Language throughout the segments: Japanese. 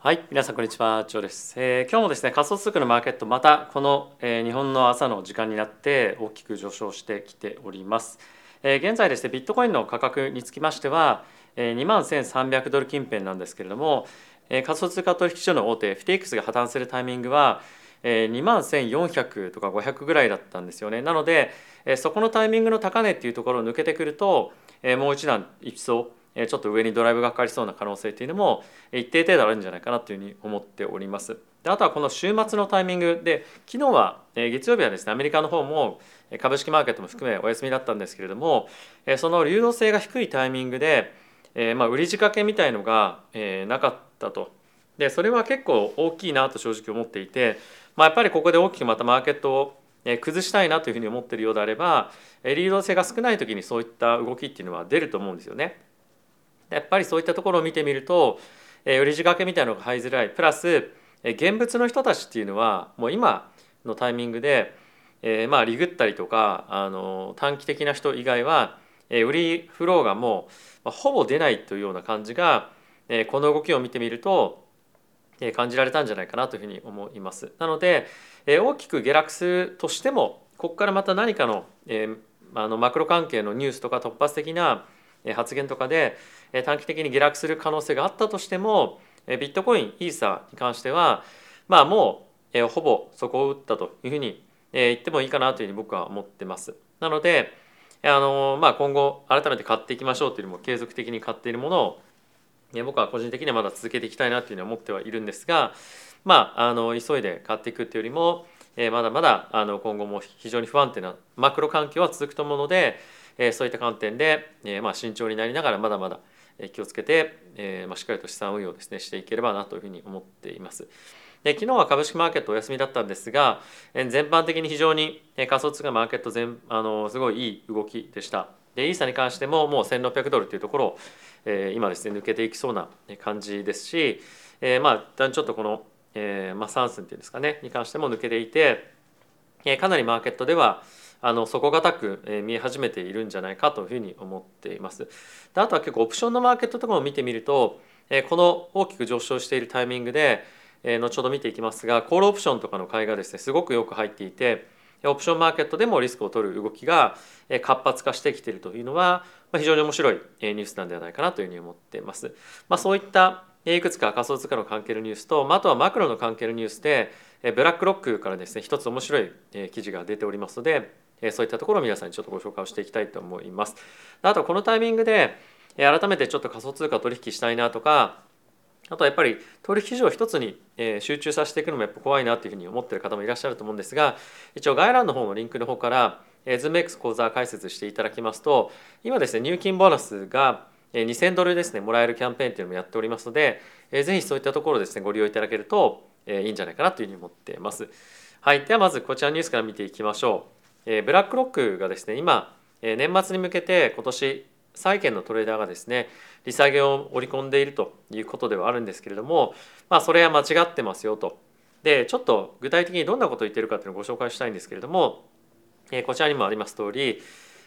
はい、皆さんこんにちは、ジョです。えー今日もですね、仮想通貨のマーケット、またこの、えー日本の朝の時間になって大きく上昇してきております。えー現在ですね、ビットコインの価格につきましては、えー2万1300ドル近辺なんですけれども、えー仮想通貨取引所の大手 FTX が破綻するタイミングは、えー2万1400とか500ぐらいだったんですよね。なので、えーそこのタイミングの高値っていうところを抜けてくると、えーもう一段一層ちょっと上にドライブがかかりそうな可能性っていうのもえ一定程度あるんじゃないかなというふうに思っております。であとはこの週末のタイミングで昨日は月曜日はですねアメリカの方も株式マーケットも含めお休みだったんですけれどもその流動性が低いタイミングでえまあ売り仕掛けみたいのがえなかったと。でそれは結構大きいなと正直思っていて、まあ、やっぱりここで大きくまたマーケットを崩したいなというふうに思ってるようであれば流動性が少ない時にそういった動きっていうのは出ると思うんですよね。やっぱりそういったところを見てみると、え売り仕掛けみたいなのが入りづらいプラス、現物の人たちっていうのはもう今のタイミングで、えーまあリグったりとかあの短期的な人以外は、え売りフローがもう、まあほぼ出ないというような感じが、えこの動きを見てみると、え感じられたんじゃないかなというふうに思います。なので、え大きく下落するとしてもここからまた何かの,、えあのマクロ関係のニュースとか突発的な発言とかで短期的に下落する可能性があったとしてもえビットコインイーサーに関してはまあもうえほぼそこを打ったというふうにえ言ってもいいかなというふうに僕は思ってます。なのであのまあ今後改めて買っていきましょうというよりも継続的に買っているものを僕は個人的にはまだ続けていきたいなというふうに思ってはいるんですがまああの急いで買っていくというよりもえまだまだあの今後も非常に不安定なマクロ環境は続くと思うのでえそういった観点で、えまあ、慎重になりながらまだまだ気をつけて、えまあ、しっかりと資産運用ですねしていければなというふうに思っています。で昨日は株式マーケットお休みだったんですが全般的に非常に仮想通貨マーケット全あのすごいいい動きでした。でイーサに関してももう1600ドルというところを、え今ですね抜けていきそうな感じですし、えーまあ一旦ちょっとこの、えーまあ、サンスンっていうんですかねに関しても抜けていて、えかなりマーケットではあの底堅くえ見え始めているんじゃないかというふうに思っています。であとは結構オプションのマーケットとかも見てみるとえこの大きく上昇しているタイミングでえ後ほど見ていきますがコールオプションとかの買いがですねすごくよく入っていてオプションマーケットでもリスクを取る動きが活発化してきているというのは非常に面白いえニュースなんではないかなというふうに思っています。まあ、そういったいくつか仮想通貨の関係のニュースと、あ、とはマクロの関係のニュースでブラックロックからですね一つ面白いえ記事が出ておりますのでそういったところを皆さんにちょっとご紹介をしていきたいと思います。あとこのタイミングで改めてちょっと仮想通貨取引したいなとかあとはやっぱり取引所を一つに集中させていくのもやっぱ怖いなというふうに思っている方もいらっしゃると思うんですが一応概要欄の方のリンクの方からえー ZoomX 講座解説していただきますと今ですね入金ボーナスが2000ドルですねもらえるキャンペーンというのもやっておりますのでぜひそういったところですねご利用いただけるといいんじゃないかなというふうに思っています。はい、ではまずこちらのニュースから見ていきましょう。えーブラックロックがですね今えー年末に向けて今年債券のトレーダーがですね利下げを織り込んでいるということではあるんですけれどもまあそれは間違ってますよと。でちょっと具体的にどんなことを言ってるかっていうのをご紹介したいんですけれども、えーこちらにもあります通り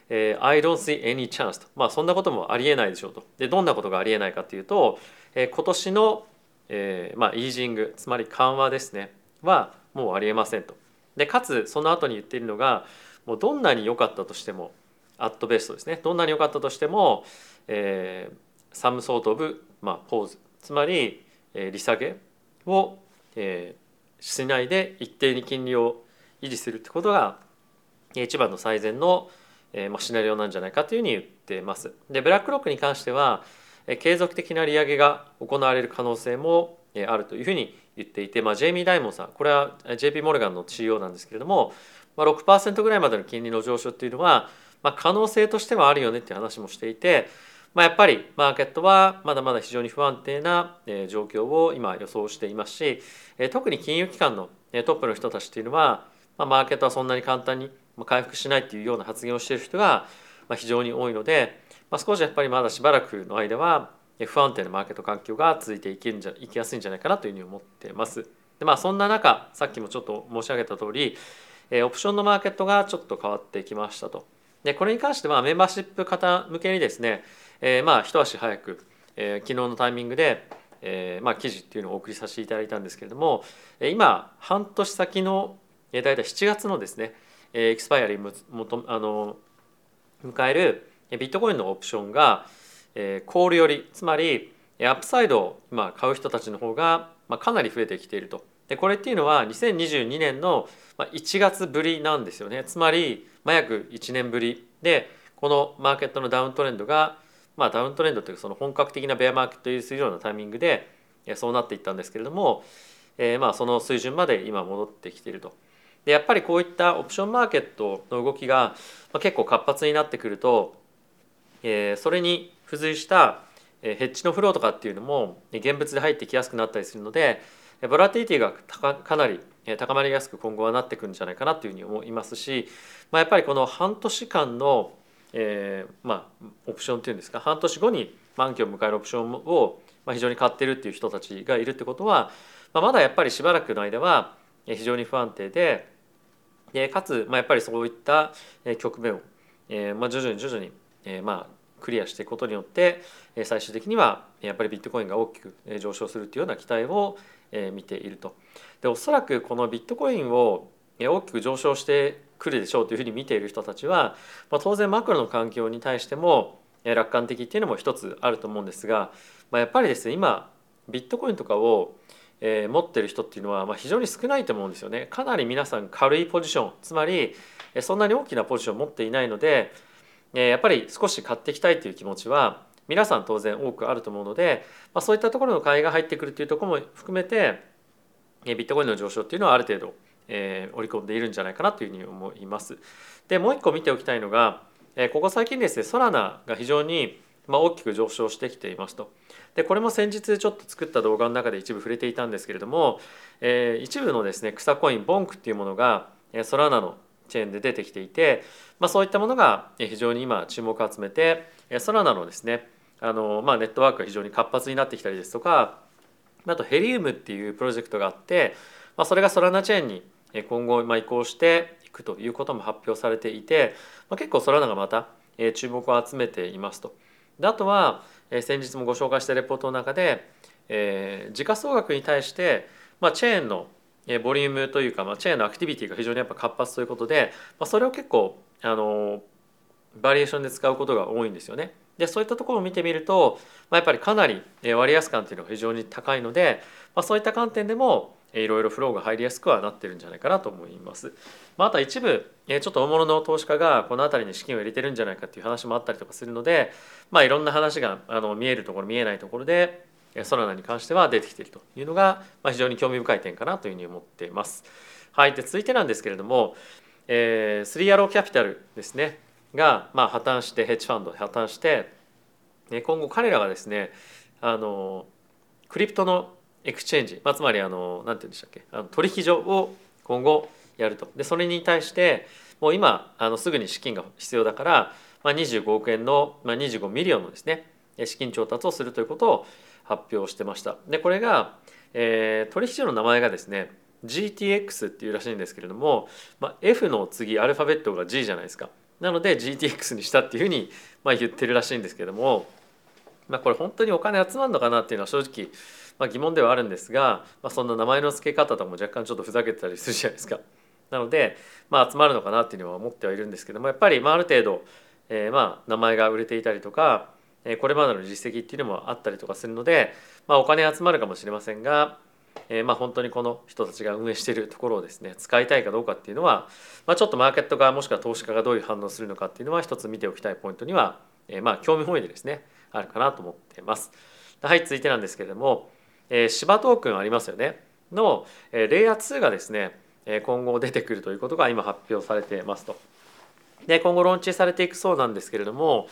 えー I don't see any chance と、まあ、そんなこともありえないでしょうと。でどんなことがありえないかというと、えー今年の、えーまあ、イージングつまり緩和ですねはもうありえませんと。でかつその後に言っているのがもうどんなに良かったとしてもアットベストですねどんなに良かったとしても、えー、サムソートオブ、まあ、ポーズつまり、えー利下げを、えーしないで一定に金利を維持するってことが一番の最善の、えーまあ、シナリオなんじゃないかというふうに言ってます。でブラックロックに関しては、えー継続的な利上げが行われる可能性も、えーあるというふうに言っていて、まあ、ジェイミー・ダイモンさんこれは JP モルガンの CEO なんですけれども、まあ、6%ぐらいまでの金利の上昇っていうのは、まあ、可能性としてはあるよねっていう話もしていて、まあ、やっぱりマーケットはまだまだ非常に不安定な状況を今予想していますし特に金融機関のトップの人たちっていうのは、まあ、マーケットはそんなに簡単に回復しないっていうような発言をしている人が非常に多いので、まあ、少しやっぱりまだしばらくの間は不安定なマーケット環境が続いていけんじゃいきやすいんじゃないかなというふうに思っています。でまあそんな中さっきもちょっと申し上げた通りえオプションのマーケットがちょっと変わってきましたと。でこれに関してはメンバーシップ方向けにですね、えーまあ一足早く、えー昨日のタイミングでえーまあ、記事っていうのをお送りさせていただいたんですけれども今半年先の大体7月のですね expiry もとあの迎えるビットコインのオプションがえコールよりつまり upside を今買う人たちの方がまかなり増えてきていると。でこれっていうのは2022年の1月ぶりなんですよねつまり約1年ぶりでこのマーケットのダウントレンドがまあダウントレンドというその本格的なベアマーケットをするようなタイミングでそうなっていったんですけれども、えー、まあその水準まで今戻ってきていると。でやっぱりこういったオプションマーケットの動きが結構活発になってくると、えー、それに付随したヘッジのフローとかっていうのも現物で入ってきやすくなったりするのでボラティティがかなり高まりやすく今後はなってくるんじゃないかなというふうに思いますし、まあ、やっぱりこの半年間の、えー、まあオプションっていうんですか半年後に満期を迎えるオプションを非常に買ってるっていう人たちがいるってことは、まあ、まだやっぱりしばらくの間は非常に不安定ででかつ、まあ、やっぱりそういった局面を、えーまあ、徐々に徐々に、えー、まあクリアしていくことによって最終的にはやっぱりビットコインが大きく上昇するというような期待を見ていると。でおそらくこのビットコインを大きく上昇してくるでしょうというふうに見ている人たちは、まあ、当然マクロの環境に対しても楽観的っていうのも一つあると思うんですが、まあ、やっぱりですね今ビットコインとかをえー、持ってる人っていうのは、まあ、非常に少ないと思うんですよね。かなり皆さん軽いポジションつまりそんなに大きなポジションを持っていないので、えー、やっぱり少し買っていきたいという気持ちは皆さん当然多くあると思うので、まあ、そういったところの買いが入ってくるというところも含めてビットコインの上昇っていうのはある程度、えー、織り込んでいるんじゃないかなというふうに思います。でもう一個見ておきたいのが、えー、ここ最近ですねソラナが非常にまあ、大きく上昇してきていますと。でこれも先日ちょっと作った動画の中で一部触れていたんですけれども、えー、一部のですね草コインボンクっていうものがソラナのチェーンで出てきていて、まあ、そういったものが非常に今注目を集めてソラナのですねあの、まあ、ネットワークが非常に活発になってきたりですとかあとヘリウムっていうプロジェクトがあって、まあ、それがソラナチェーンに今後移行していくということも発表されていて、まあ、結構ソラナがまた注目を集めていますと。であとは、先日もご紹介したレポートの中で、えー、時価総額に対して、まあ、チェーンのボリュームというか、まあ、チェーンのアクティビティが非常にやっぱ活発ということで、まあ、それを結構あのバリエーションで使うことが多いんですよね。でそういったところを見てみると、まあ、やっぱりかなり割安感というのが非常に高いので、まあ、そういった観点でもいろいろフローが入りやすくはなってるんじゃないかなと思います。まあ、あとは一部ちょっと大物の投資家がこの辺りに資金を入れてるんじゃないかっていう話もあったりとかするので、まあ、いろんな話があの見えるところ見えないところでソラナに関しては出てきているというのが、まあ、非常に興味深い点かなというふうに思っています。はい、で続いてなんですけれども、えー、スリーアローキャピタルですねが、まあ、破綻してヘッジファンド破綻して今後彼らがですねあの crypto の exchange、まあ、つまりあの何て言うんでしたっけあの取引所を今後やるとでそれに対してもう今あのすぐに資金が必要だから、まあ、25億円の、まあ、25 million のですね資金調達をするということを発表してましたでこれが、えー、取引所の名前がですね GTX っていうらしいんですけれども、まあ、F の次アルファベットが G じゃないですかなので GTX にしたっていうふうに、まあ、言ってるらしいんですけども、まあ、これ本当にお金集まるのかなっていうのは正直まあ、疑問ではあるんですが、まあ、そんな名前の付け方とも若干ちょっとふざけてたりするじゃないですか。なので、まあ、集まるのかなっていうのは思ってはいるんですけどもやっぱりまあある程度、えー、まあ名前が売れていたりとか、これまでの実績っていうのもあったりとかするので、まあ、お金集まるかもしれませんが、えー、まあ本当にこの人たちが運営しているところをですね使いたいかどうかっていうのは、まあ、ちょっとマーケット側もしくは投資家がどういう反応するのかっていうのは一つ見ておきたいポイントには、えー、まあ興味本位でですねあるかなと思っています。はい続いてなんですけれどもえー、芝トークンありますよねの、えー、レイヤー2がですね今後出てくるということが今発表されてますと。で今後ローンチされていくそうなんですけれども、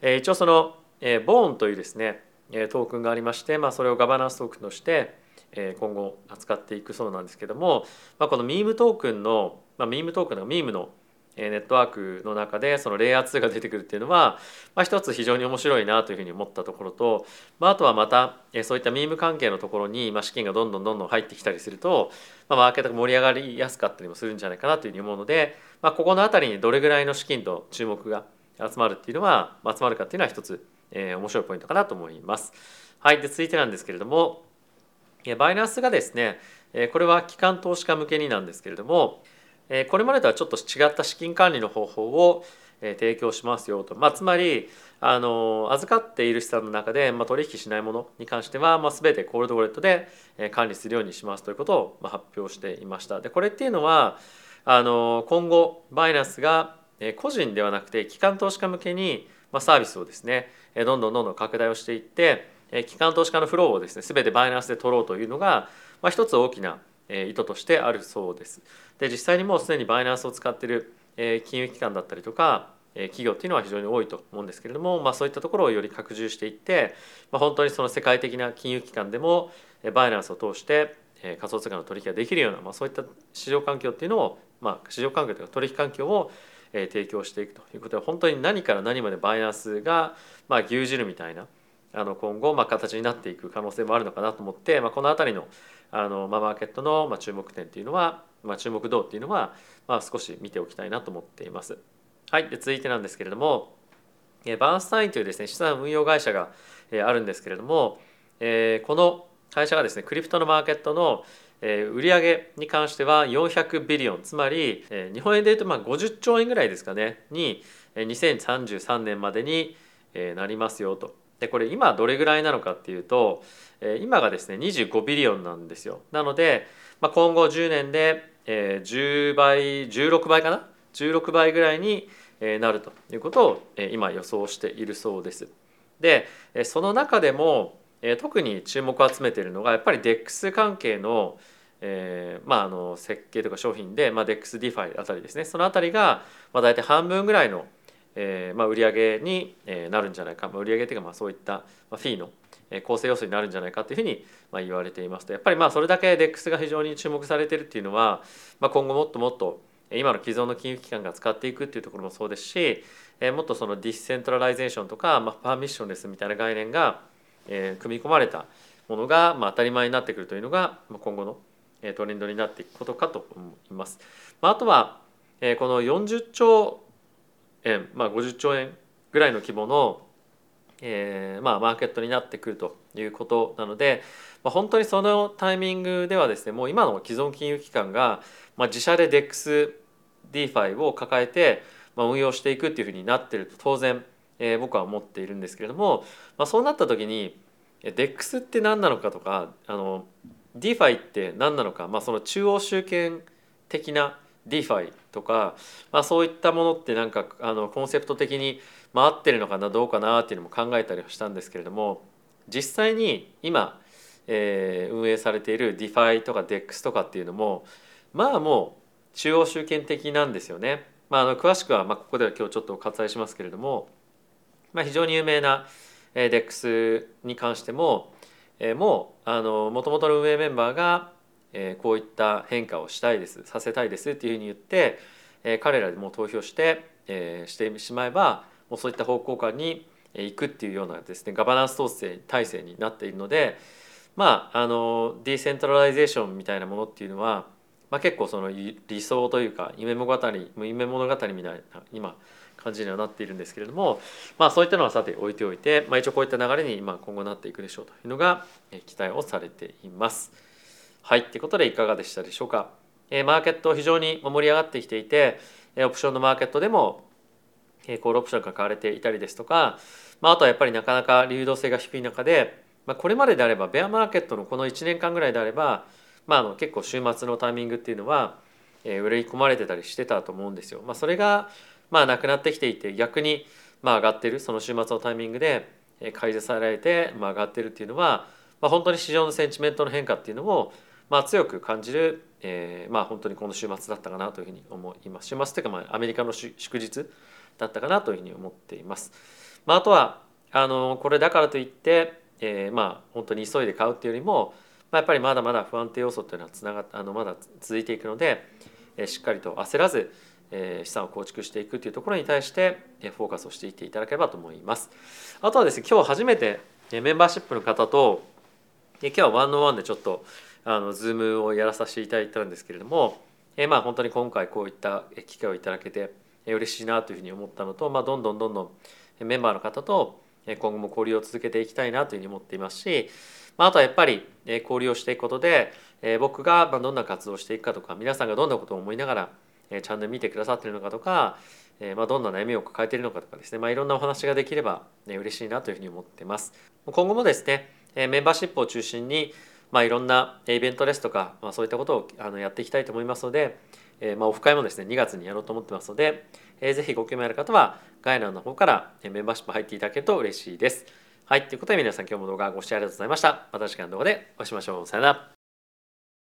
えー、一応その、えー、ボーンというですねトークンがありまして、まあ、それをガバナンストークンとして、えー、今後扱っていくそうなんですけども、まあ、このミームトークンの、まあ、ミームトークンのミームのネットワークの中でそのレイヤー2が出てくるっていうのは、まあ、一つ非常に面白いなというふうに思ったところと、まあ、あとはまたそういったミーム関係のところに資金がどんどんどんどん入ってきたりすると、まあ、マーケットが盛り上がりやすかったりもするんじゃないかなというふうに思うので、まあ、ここの辺りにどれぐらいの資金と注目が集まるっていうのは、集まるかっていうのは一つ、えー、面白いポイントかなと思います。はい、で続いてなんですけれどもバイナンスがですねこれは機関投資家向けになんですけれどもこれまでとはちょっと違った資金管理の方法を提供しますよと、まあ、つまりあの預かっている資産の中で、まあ、取引しないものに関しては、まあ、全てコールドウォレットで管理するようにしますということを発表していました。でこれっていうのはあの今後バイナンスが個人ではなくて機関投資家向けにまあサービスをですねどんどんどんどん拡大をしていって機関投資家のフローをですね全てバイナンスで取ろうというのが、まあ、一つ大きな意図としてあるそうです。で実際にもうすでにバイナンスを使っている金融機関だったりとか企業っていうのは非常に多いと思うんですけれども、まあ、そういったところをより拡充していって、まあ、本当にその世界的な金融機関でもバイナンスを通して仮想通貨の取引ができるような、まあ、そういった市場環境っていうのを、まあ、市場環境というか取引環境を提供していくということで本当に何から何までバイナンスが、まあ、牛耳るみたいなあの今後まあ形になっていく可能性もあるのかなと思って、まあ、この辺りのあの、まあ、マーケットのまあ注目点っていうのは、まあ、注目度っていうのは、まあ、少し見ておきたいなと思っています。はい、で続いてなんですけれどもバーンスタインというですね資産運用会社があるんですけれどもこの会社がですねクリプトのマーケットの売上に関しては400ビリオンつまり日本円でいうとまあ50兆円ぐらいですかねに2033年までになりますよと。でこれ今どれぐらいなのかっていうと今がですね25ビリオンなんですよ。なので、まあ、今後10年で10倍16倍かな？16倍ぐらいになるということを今予想しているそうです。でその中でも特に注目を集めているのがやっぱり DEX 関係のえーまあ、あの設計とか商品で、まあ、DEXDeFi あたりですね。そのあたりが、まあ、大体半分ぐらいの、えーまあ、売上になるんじゃないか、まあ、売上っていうかまあそういったフィーの構成要素になるんじゃないかというふうにまあ言われていますと。やっぱりまあそれだけ DEX が非常に注目されているっていうのは、まあ、今後もっともっと今の既存の金融機関が使っていくっていうところもそうですしもっとその decentralization とか、まあ、 permissionless みたいな概念がえ組み込まれたものがまあ当たり前になってくるというのがま今後のトレンドになっていくことかと思います。まあ、あとはえこの40兆円、まあ、50兆円ぐらいの規模のえーまあ、マーケットになってくるということなので、まあ、本当にそのタイミングではですねもう今の既存金融機関が、まあ、自社で DEX DeFi を抱えて、まあ、運用していくっていうふうになってると当然、えー、僕は思っているんですけれども、まあ、そうなった時に DEX って何なのかとかあの DeFi って何なのか、まあ、その中央集権的な DeFi とか、まあ、そういったものってなんかあのコンセプト的にま合ってるのかなどうかなっていうのも考えたりはしたんですけれども実際に今、えー、運営されている DeFi とか DEX とかっていうのもまあもう中央集権的なんですよね。まあ、あの詳しくは、まあ、ここでは今日ちょっと割愛しますけれども、まあ、非常に有名な DEX に関してももうもともとの運営メンバーがこういった変化をしたいですさせたいですっていうふうに言って彼らでも投票してしてしまえばもうそういった方向感に行くっていうようなですねガバナンス統制体制になっているのでまああの decentralization みたいなものっていうのは、まあ、結構その理想というか夢物語夢物語みたいな今感じにはなっているんですけれども、まあ、そういったのはさて置いておいて、まあ、一応こういった流れに今今後なっていくでしょうというのが期待をされています。はいということでいかがでしたでしょうか。マーケット非常に盛り上がってきていてオプションのマーケットでもコールオプションが買われていたりですとか、まあ、あとはやっぱりなかなか流動性が低い中で、まあ、これまでであればベアマーケットのこの1年間ぐらいであれば、まあ、あの結構週末のタイミングっていうのは売り込まれてたりしてたと思うんですよ。まあ、それがまあなくなってきていて逆にまあ上がってるその週末のタイミングで開示されてまあ上がってるっていうのは、まあ、本当に市場のセンチメントの変化っていうのをまあ強く感じる、えー、まあ本当にこの週末だったかなというふうに思います。週末というかまあアメリカの祝日だったかなというふうに思っています。まあ、あとはあのこれだからといって、えー、まあ本当に急いで買うっていうよりも、まあ、やっぱりまだまだ不安定要素っていうのはつながあのまだ続いていくので、え、しっかりと焦らずえ資産を構築していくというところに対してえフォーカスをしていっていただければと思います。あとはですね今日初めてえメンバーシップの方と今日は one on one でちょっとあのズームをやらさせていただいたんですけれども、えまあ本当に今回こういった機会をいただけて嬉しいなというふうに思ったのと、まあ、どんどんどんどんメンバーの方と今後も交流を続けていきたいなというふうに思っていますし、まあ、あとはやっぱり交流をしていくことで僕がどんな活動をしていくかとか皆さんがどんなことを思いながらチャンネル見てくださっているのかとか、まあ、どんな悩みを抱えているのかとかですね、まあ、いろんなお話ができれば嬉しいなというふうに思ってます。今後もですねメンバーシップを中心にまあ、いろんなイベントですとか、まあ、そういったことをあのやっていきたいと思いますので、え、まあオフ会もですね2月にやろうと思ってますので、えー、ぜひご興味ある方は概要欄の方からメンバーシップ入っていただけると嬉しいです。はい、ということで皆さん今日も動画ご視聴ありがとうございました。また次回の動画でお会いしましょう。さよなら。